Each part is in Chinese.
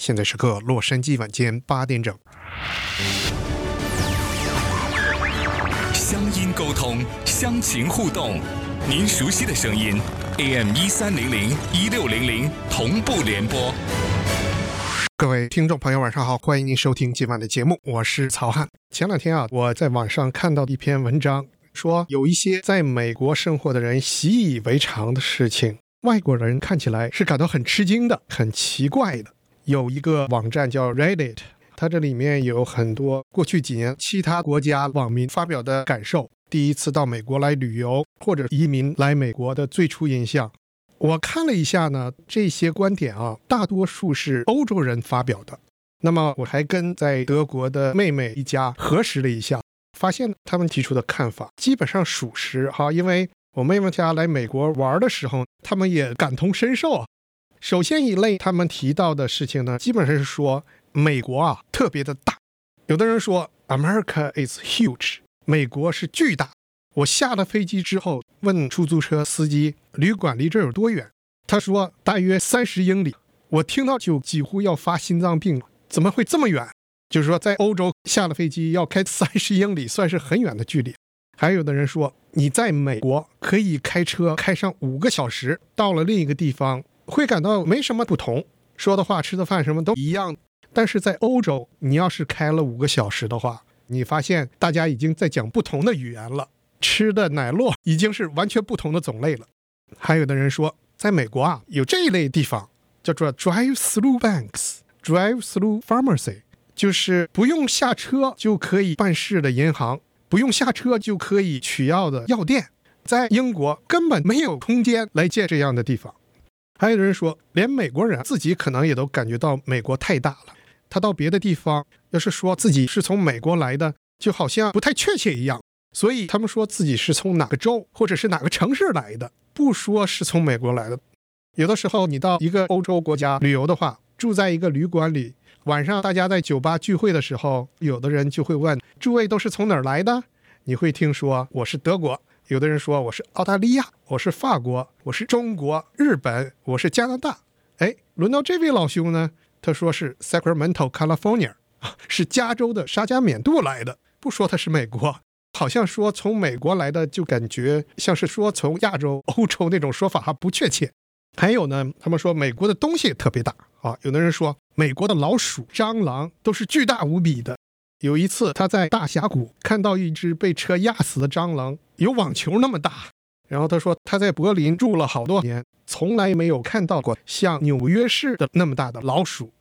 现在时刻洛杉矶晚间八点整。乡音沟通，乡情互动，您熟悉的声音，AM 一三零零一六零零同步联播。各位听众朋友，晚上好，欢迎您收听今晚的节目，我是曹汉。前两天啊，我在网上看到一篇文章，说有一些在美国生活的人习以为常的事情，外国人看起来是感到很吃惊的，很奇怪的。有一个网站叫 Reddit，它这里面有很多过去几年其他国家网民发表的感受，第一次到美国来旅游或者移民来美国的最初印象。我看了一下呢，这些观点啊，大多数是欧洲人发表的。那么我还跟在德国的妹妹一家核实了一下，发现他们提出的看法基本上属实哈，因为我妹妹家来美国玩的时候，他们也感同身受啊。首先一类他们提到的事情呢，基本上是说美国啊特别的大。有的人说 America is huge，美国是巨大。我下了飞机之后问出租车司机，旅馆离这有多远？他说大约三十英里。我听到就几乎要发心脏病了，怎么会这么远？就是说在欧洲下了飞机要开三十英里，算是很远的距离。还有的人说你在美国可以开车开上五个小时，到了另一个地方。会感到没什么不同，说的话、吃的饭什么都一样。但是在欧洲，你要是开了五个小时的话，你发现大家已经在讲不同的语言了，吃的奶酪已经是完全不同的种类了。还有的人说，在美国啊，有这一类地方叫做 drive-through banks、drive-through pharmacy，就是不用下车就可以办事的银行，不用下车就可以取药的药店。在英国根本没有空间来建这样的地方。还有人说，连美国人自己可能也都感觉到美国太大了。他到别的地方，要是说自己是从美国来的，就好像不太确切一样。所以他们说自己是从哪个州或者是哪个城市来的，不说是从美国来的。有的时候你到一个欧洲国家旅游的话，住在一个旅馆里，晚上大家在酒吧聚会的时候，有的人就会问诸位都是从哪儿来的？你会听说我是德国。有的人说我是澳大利亚，我是法国，我是中国、日本，我是加拿大。哎，轮到这位老兄呢，他说是 Sacramento, California，是加州的沙加缅度来的。不说他是美国，好像说从美国来的，就感觉像是说从亚洲、欧洲那种说法还不确切。还有呢，他们说美国的东西特别大啊。有的人说美国的老鼠、蟑螂都是巨大无比的。有一次，他在大峡谷看到一只被车压死的蟑螂，有网球那么大。然后他说，他在柏林住了好多年，从来没有看到过像纽约市的那么大的老鼠。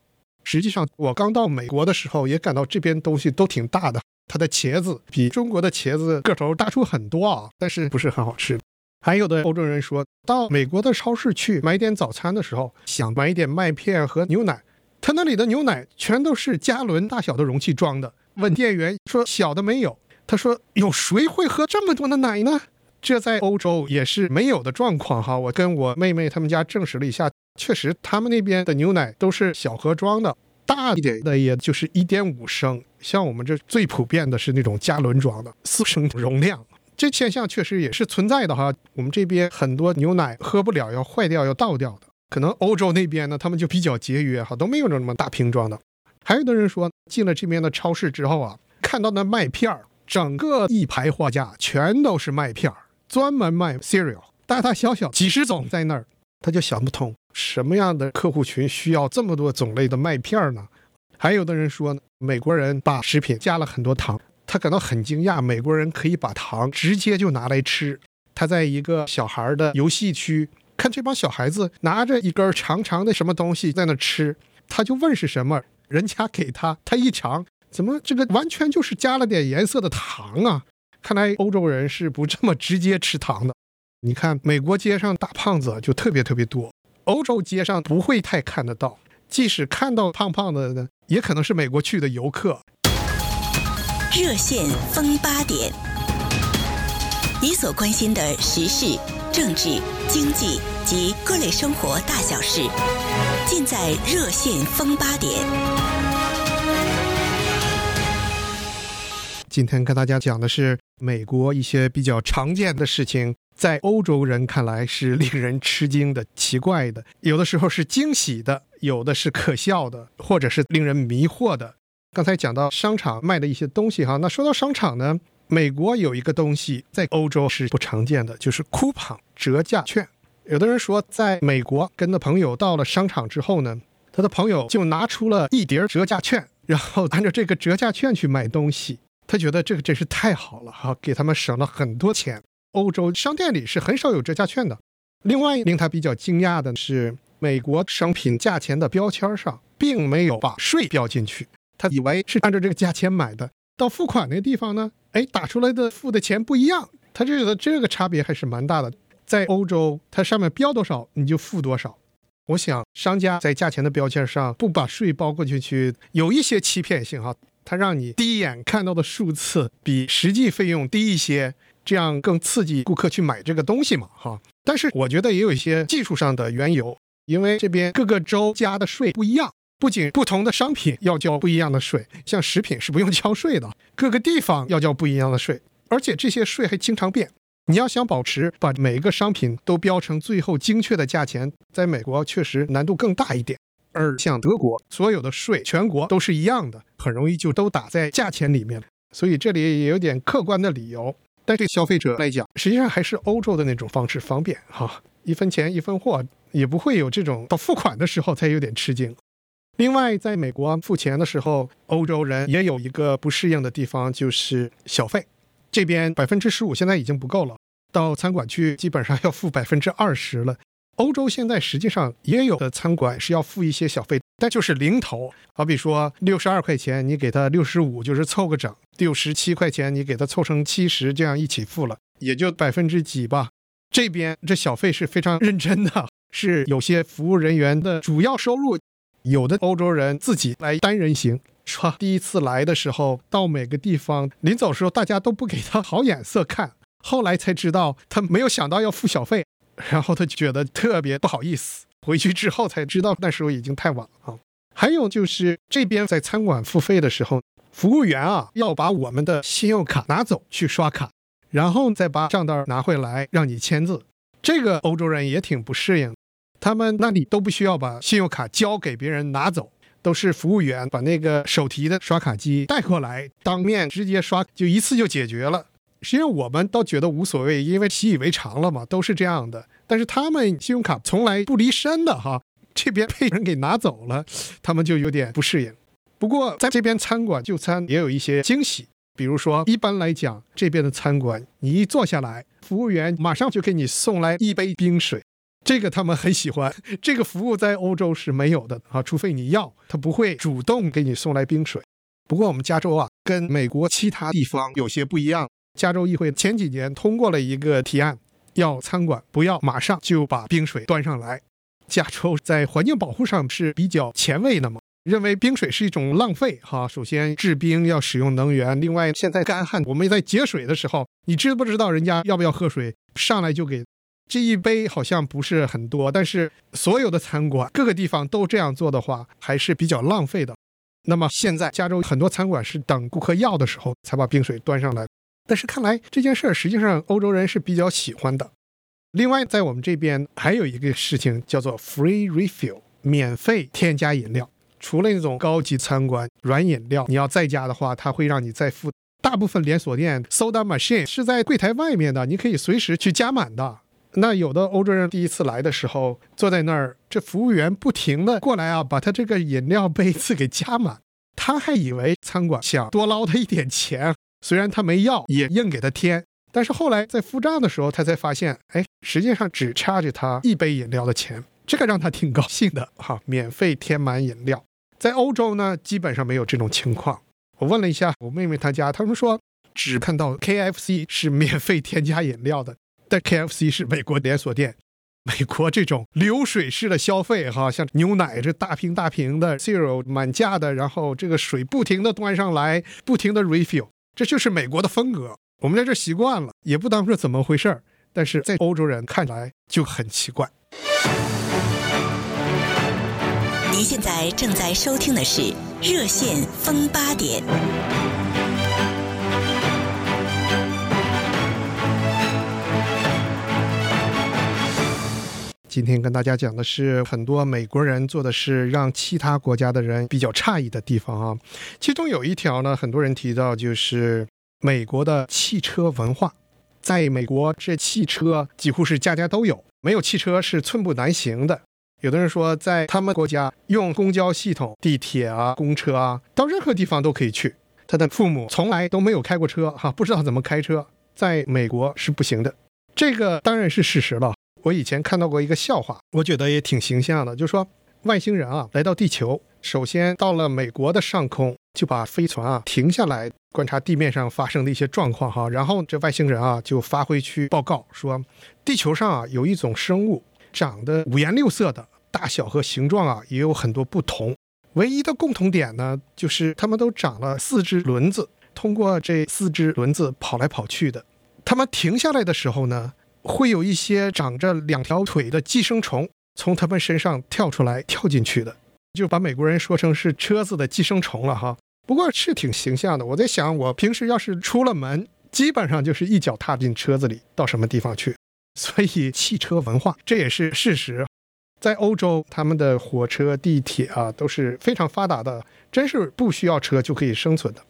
实际上，我刚到美国的时候，也感到这边东西都挺大的。它的茄子比中国的茄子个头大出很多啊，但是不是很好吃。还有的欧洲人说到美国的超市去买点早餐的时候，想买一点麦片和牛奶，他那里的牛奶全都是加仑大小的容器装的。问店员说小的没有，他说有谁会喝这么多的奶呢？这在欧洲也是没有的状况哈。我跟我妹妹他们家证实了一下，确实他们那边的牛奶都是小盒装的，大一点的也就是一点五升，像我们这最普遍的是那种加仑装的四升容量。这现象确实也是存在的哈。我们这边很多牛奶喝不了要坏掉要倒掉的，可能欧洲那边呢他们就比较节约哈，都没有那么大瓶装的。还有的人说，进了这边的超市之后啊，看到那麦片儿，整个一排货架全都是麦片儿，专门卖 cereal，大大小小几十种在那儿，他就想不通，什么样的客户群需要这么多种类的麦片儿呢？还有的人说呢，美国人把食品加了很多糖，他感到很惊讶，美国人可以把糖直接就拿来吃。他在一个小孩的游戏区，看这帮小孩子拿着一根长长的什么东西在那吃，他就问是什么。人家给他，他一尝，怎么这个完全就是加了点颜色的糖啊？看来欧洲人是不这么直接吃糖的。你看美国街上大胖子就特别特别多，欧洲街上不会太看得到。即使看到胖胖的呢，也可能是美国去的游客。热线风八点，你所关心的时事、政治、经济及各类生活大小事。尽在热线风八点。今天跟大家讲的是美国一些比较常见的事情，在欧洲人看来是令人吃惊的、奇怪的，有的时候是惊喜的，有的是可笑的，或者是令人迷惑的。刚才讲到商场卖的一些东西哈，那说到商场呢，美国有一个东西在欧洲是不常见的，就是 coupon 折价券。有的人说，在美国跟的朋友到了商场之后呢，他的朋友就拿出了一叠折价券，然后按照这个折价券去买东西，他觉得这个真是太好了哈，给他们省了很多钱。欧洲商店里是很少有折价券的。另外，令他比较惊讶的是，美国商品价钱的标签上并没有把税标进去，他以为是按照这个价钱买的。到付款那地方呢，哎，打出来的付的钱不一样，他觉得这个差别还是蛮大的。在欧洲，它上面标多少你就付多少。我想，商家在价钱的标签上不把税包过进去，有一些欺骗性哈，他让你第一眼看到的数字比实际费用低一些。这样更刺激顾客去买这个东西嘛，哈。但是我觉得也有一些技术上的缘由，因为这边各个州加的税不一样，不仅不同的商品要交不一样的税，像食品是不用交税的，各个地方要交不一样的税，而且这些税还经常变。你要想保持把每一个商品都标成最后精确的价钱，在美国确实难度更大一点。而像德国，所有的税全国都是一样的，很容易就都打在价钱里面，所以这里也有点客观的理由。但对消费者来讲，实际上还是欧洲的那种方式方便哈，一分钱一分货，也不会有这种到付款的时候才有点吃惊。另外，在美国付钱的时候，欧洲人也有一个不适应的地方，就是小费。这边百分之十五现在已经不够了，到餐馆去基本上要付百分之二十了。欧洲现在实际上也有的餐馆是要付一些小费。但就是零头，好比说六十二块钱，你给他六十五，就是凑个整；六十七块钱，你给他凑成七十，这样一起付了，也就百分之几吧。这边这小费是非常认真的，是有些服务人员的主要收入。有的欧洲人自己来单人行，说第一次来的时候到每个地方，临走时候大家都不给他好眼色看，后来才知道他没有想到要付小费，然后他就觉得特别不好意思。回去之后才知道，那时候已经太晚了。还有就是这边在餐馆付费的时候，服务员啊要把我们的信用卡拿走去刷卡，然后再把账单拿回来让你签字。这个欧洲人也挺不适应，他们那里都不需要把信用卡交给别人拿走，都是服务员把那个手提的刷卡机带过来，当面直接刷，就一次就解决了。实际上我们倒觉得无所谓，因为习以为常了嘛，都是这样的。但是他们信用卡从来不离身的哈，这边被人给拿走了，他们就有点不适应。不过在这边餐馆就餐也有一些惊喜，比如说一般来讲，这边的餐馆你一坐下来，服务员马上就给你送来一杯冰水，这个他们很喜欢。这个服务在欧洲是没有的啊，除非你要，他不会主动给你送来冰水。不过我们加州啊，跟美国其他地方有些不一样。加州议会前几年通过了一个提案，要餐馆不要马上就把冰水端上来。加州在环境保护上是比较前卫的嘛，认为冰水是一种浪费哈。首先制冰要使用能源，另外现在干旱，我们在节水的时候，你知不知道人家要不要喝水？上来就给这一杯好像不是很多，但是所有的餐馆各个地方都这样做的话，还是比较浪费的。那么现在加州很多餐馆是等顾客要的时候才把冰水端上来。但是看来这件事儿实际上欧洲人是比较喜欢的。另外，在我们这边还有一个事情叫做 free refill，免费添加饮料。除了那种高级餐馆软饮料，你要再加的话，他会让你再付。大部分连锁店 soda machine 是在柜台外面的，你可以随时去加满的。那有的欧洲人第一次来的时候坐在那儿，这服务员不停的过来啊，把他这个饮料杯子给加满，他还以为餐馆想多捞他一点钱。虽然他没要，也硬给他添，但是后来在付账的时候，他才发现，哎，实际上只差着他一杯饮料的钱，这个让他挺高兴的哈，免费添满饮料。在欧洲呢，基本上没有这种情况。我问了一下我妹妹她家，他们说只看到 KFC 是免费添加饮料的，但 KFC 是美国连锁店，美国这种流水式的消费哈，像牛奶这大瓶大瓶的 zero 满价的，然后这个水不停的端上来，不停的 refill。这就是美国的风格，我们在这习惯了，也不当说怎么回事儿，但是在欧洲人看来就很奇怪。您现在正在收听的是《热线风八点》。今天跟大家讲的是很多美国人做的事让其他国家的人比较诧异的地方啊。其中有一条呢，很多人提到就是美国的汽车文化。在美国，这汽车几乎是家家都有，没有汽车是寸步难行的。有的人说，在他们国家用公交系统、地铁啊、公车啊，到任何地方都可以去。他的父母从来都没有开过车，哈，不知道怎么开车。在美国是不行的，这个当然是事实了。我以前看到过一个笑话，我觉得也挺形象的，就是说外星人啊来到地球，首先到了美国的上空，就把飞船啊停下来观察地面上发生的一些状况哈，然后这外星人啊就发回去报告说，地球上啊有一种生物长得五颜六色的，大小和形状啊也有很多不同，唯一的共同点呢就是它们都长了四只轮子，通过这四只轮子跑来跑去的。他们停下来的时候呢，会有一些长着两条腿的寄生虫从他们身上跳出来跳进去的，就把美国人说成是车子的寄生虫了哈。不过是挺形象的。我在想，我平时要是出了门，基本上就是一脚踏进车子里，到什么地方去。所以汽车文化这也是事实，在欧洲他们的火车、地铁啊都是非常发达的，真是不需要车就可以生存的。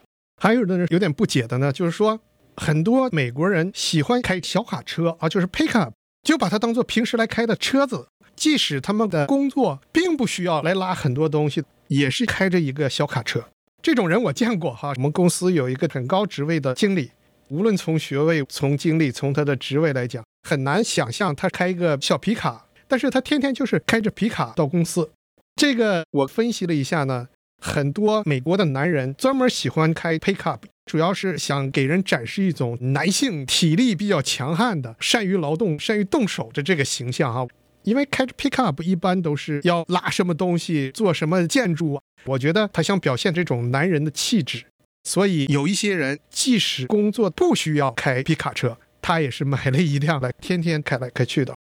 还有的人有点不解的呢，就是说。很多美国人喜欢开小卡车啊，就是 pickup，就把它当做平时来开的车子。即使他们的工作并不需要来拉很多东西，也是开着一个小卡车。这种人我见过哈，我们公司有一个很高职位的经理，无论从学位、从经历、从他的职位来讲，很难想象他开一个小皮卡，但是他天天就是开着皮卡到公司。这个我分析了一下呢。很多美国的男人专门喜欢开 pickup，主要是想给人展示一种男性体力比较强悍的、善于劳动、善于动手的这个形象哈。因为开着 pickup 一般都是要拉什么东西、做什么建筑啊，我觉得他想表现这种男人的气质，所以有一些人即使工作不需要开皮卡车，他也是买了一辆来天天开来开去的。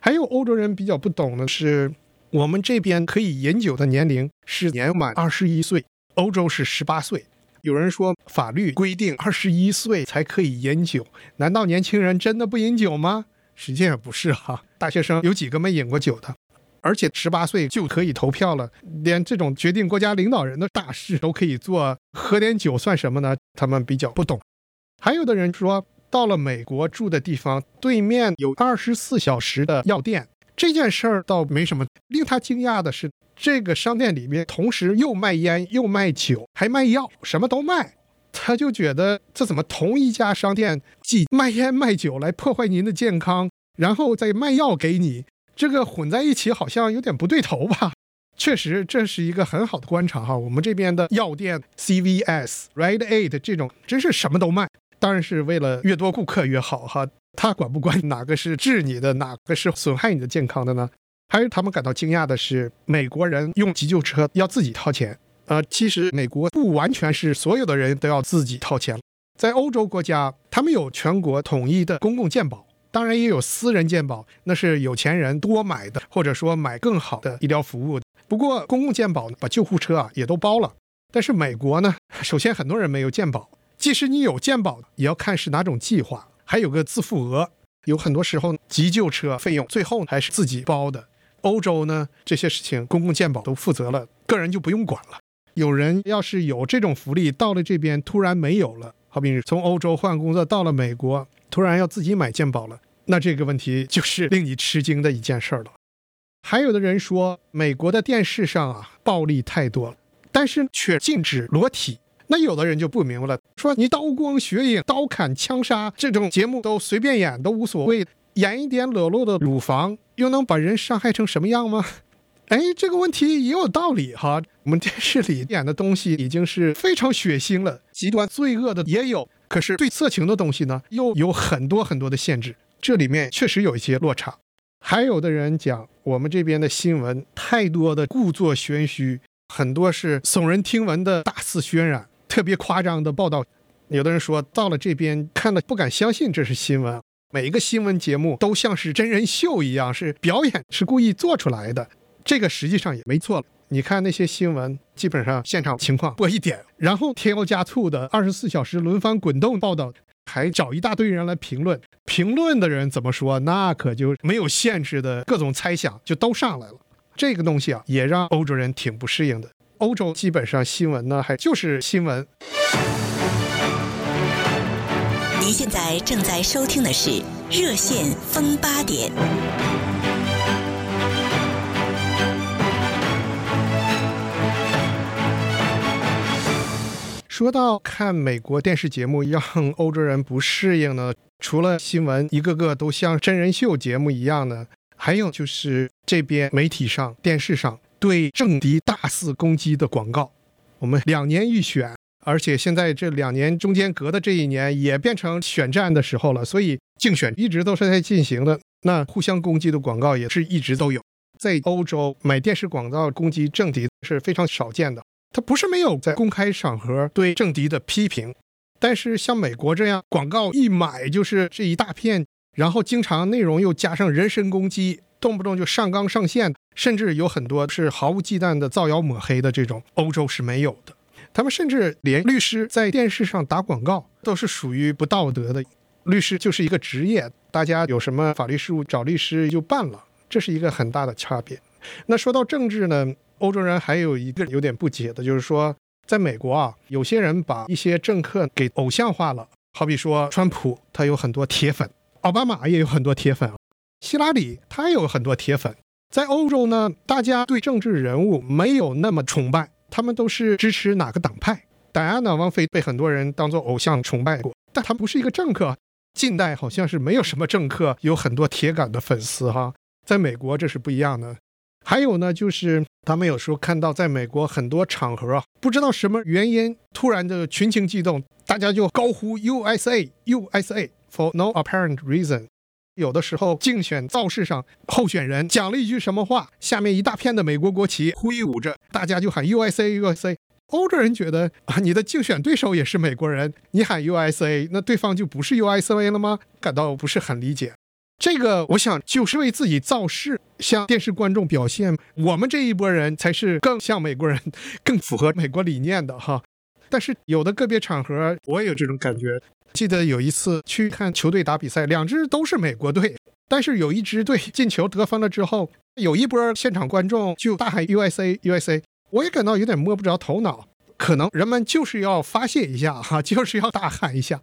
还有欧洲人比较不懂的是。我们这边可以饮酒的年龄是年满二十一岁，欧洲是十八岁。有人说法律规定二十一岁才可以饮酒，难道年轻人真的不饮酒吗？实际上不是哈，大学生有几个没饮过酒的？而且十八岁就可以投票了，连这种决定国家领导人的大事都可以做，喝点酒算什么呢？他们比较不懂。还有的人说，到了美国住的地方对面有二十四小时的药店。这件事儿倒没什么，令他惊讶的是，这个商店里面同时又卖烟又卖酒，还卖药，什么都卖。他就觉得这怎么同一家商店既卖烟卖酒来破坏您的健康，然后再卖药给你，这个混在一起好像有点不对头吧？确实，这是一个很好的观察哈。我们这边的药店 CVS、Rite Aid 这种真是什么都卖，当然是为了越多顾客越好哈。他管不管哪个是治你的，哪个是损害你的健康的呢？还有他们感到惊讶的是，美国人用急救车要自己掏钱。呃，其实美国不完全是所有的人都要自己掏钱，在欧洲国家，他们有全国统一的公共健保，当然也有私人健保，那是有钱人多买的，或者说买更好的医疗服务。不过公共健保把救护车啊也都包了。但是美国呢，首先很多人没有健保，即使你有健保，也要看是哪种计划。还有个自付额，有很多时候急救车费用最后还是自己包的。欧洲呢，这些事情公共健保都负责了，个人就不用管了。有人要是有这种福利，到了这边突然没有了，好比从欧洲换工作到了美国，突然要自己买健保了，那这个问题就是令你吃惊的一件事儿了。还有的人说，美国的电视上啊，暴力太多了，但是却禁止裸体。那有的人就不明白了，说你刀光血影、刀砍枪杀这种节目都随便演都无所谓，演一点裸露的乳房又能把人伤害成什么样吗？哎，这个问题也有道理哈。我们电视里演的东西已经是非常血腥了，极端罪恶的也有，可是对色情的东西呢，又有很多很多的限制，这里面确实有一些落差。还有的人讲，我们这边的新闻太多的故作玄虚，很多是耸人听闻的大肆渲染。特别夸张的报道，有的人说到了这边看了不敢相信这是新闻，每一个新闻节目都像是真人秀一样，是表演，是故意做出来的。这个实际上也没错了。你看那些新闻，基本上现场情况播一点，然后添油加醋的二十四小时轮番滚动报道，还找一大堆人来评论。评论的人怎么说，那可就没有限制的各种猜想就都上来了。这个东西啊，也让欧洲人挺不适应的。欧洲基本上新闻呢，还就是新闻。您现在正在收听的是《热线风八点》。说到看美国电视节目让欧洲人不适应呢，除了新闻一个个都像真人秀节目一样呢，还有就是这边媒体上、电视上对政敌大肆攻击的广告。我们两年一选，而且现在这两年中间隔的这一年也变成选战的时候了，所以竞选一直都是在进行的。那互相攻击的广告也是一直都有。在欧洲买电视广告攻击政敌是非常少见的。他不是没有在公开场合对政敌的批评，但是像美国这样广告一买就是这一大片，然后经常内容又加上人身攻击，动不动就上纲上线，甚至有很多是毫无忌惮的造谣抹黑的这种，欧洲是没有的。他们甚至连律师在电视上打广告都是属于不道德的。律师就是一个职业，大家有什么法律事务找律师就办了，这是一个很大的差别。那说到政治呢？欧洲人还有一个有点不解的，就是说，在美国啊，有些人把一些政客给偶像化了，好比说川普，他有很多铁粉；奥巴马也有很多铁粉；希拉里他也有很多铁粉。在欧洲呢，大家对政治人物没有那么崇拜，他们都是支持哪个党派。戴安娜王妃被很多人当做偶像崇拜过，但她不是一个政客。近代好像是没有什么政客有很多铁杆的粉丝哈，在美国这是不一样的。还有呢，就是他们有时候看到在美国很多场合啊，不知道什么原因，突然的群情激动，大家就高呼 USA USA for no apparent reason。有的时候竞选造势上，候选人讲了一句什么话，下面一大片的美国国旗挥舞着，大家就喊 USA USA。欧洲人觉得啊，你的竞选对手也是美国人，你喊 USA，那对方就不是 USA 了吗？感到不是很理解。这个我想就是为自己造势，向电视观众表现我们这一波人才是更像美国人，更符合美国理念的哈。但是有的个别场合，我也有这种感觉。记得有一次去看球队打比赛，两支都是美国队，但是有一支队进球得分了之后，有一波现场观众就大喊 USA USA，我也感到有点摸不着头脑。可能人们就是要发泄一下哈，就是要大喊一下。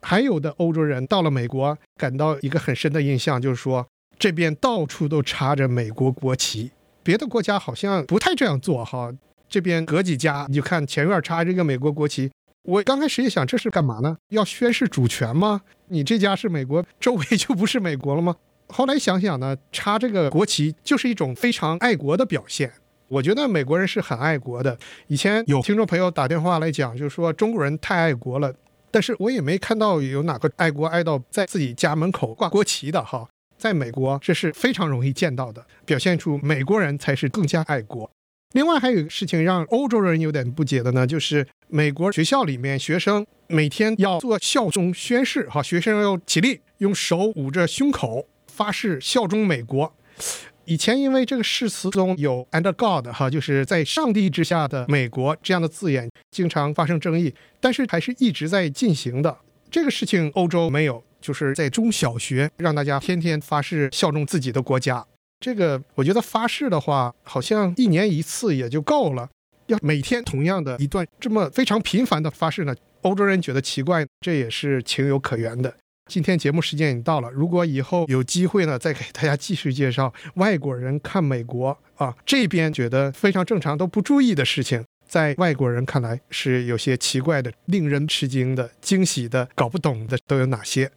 还有的欧洲人到了美国，感到一个很深的印象，就是说这边到处都插着美国国旗，别的国家好像不太这样做哈。这边隔几家，你就看前院插这个美国国旗。我刚开始也想，这是干嘛呢？要宣示主权吗？你这家是美国，周围就不是美国了吗？后来想想呢，插这个国旗就是一种非常爱国的表现。我觉得美国人是很爱国的。以前有听众朋友打电话来讲，就是说中国人太爱国了。但是我也没看到有哪个爱国爱到在自己家门口挂国旗的哈，在美国这是非常容易见到的，表现出美国人才是更加爱国。另外还有一个事情让欧洲人有点不解的呢，就是美国学校里面学生每天要做效忠宣誓哈，学生要起立，用手捂着胸口发誓效忠美国。以前因为这个誓词中有 “under God” 哈，就是在上帝之下的美国这样的字眼，经常发生争议，但是还是一直在进行的。这个事情欧洲没有，就是在中小学让大家天天发誓效忠自己的国家。这个我觉得发誓的话，好像一年一次也就够了，要每天同样的一段这么非常频繁的发誓呢，欧洲人觉得奇怪，这也是情有可原的。今天节目时间已经到了，如果以后有机会呢，再给大家继续介绍外国人看美国啊，这边觉得非常正常都不注意的事情，在外国人看来是有些奇怪的、令人吃惊的、惊喜的、搞不懂的都有哪些？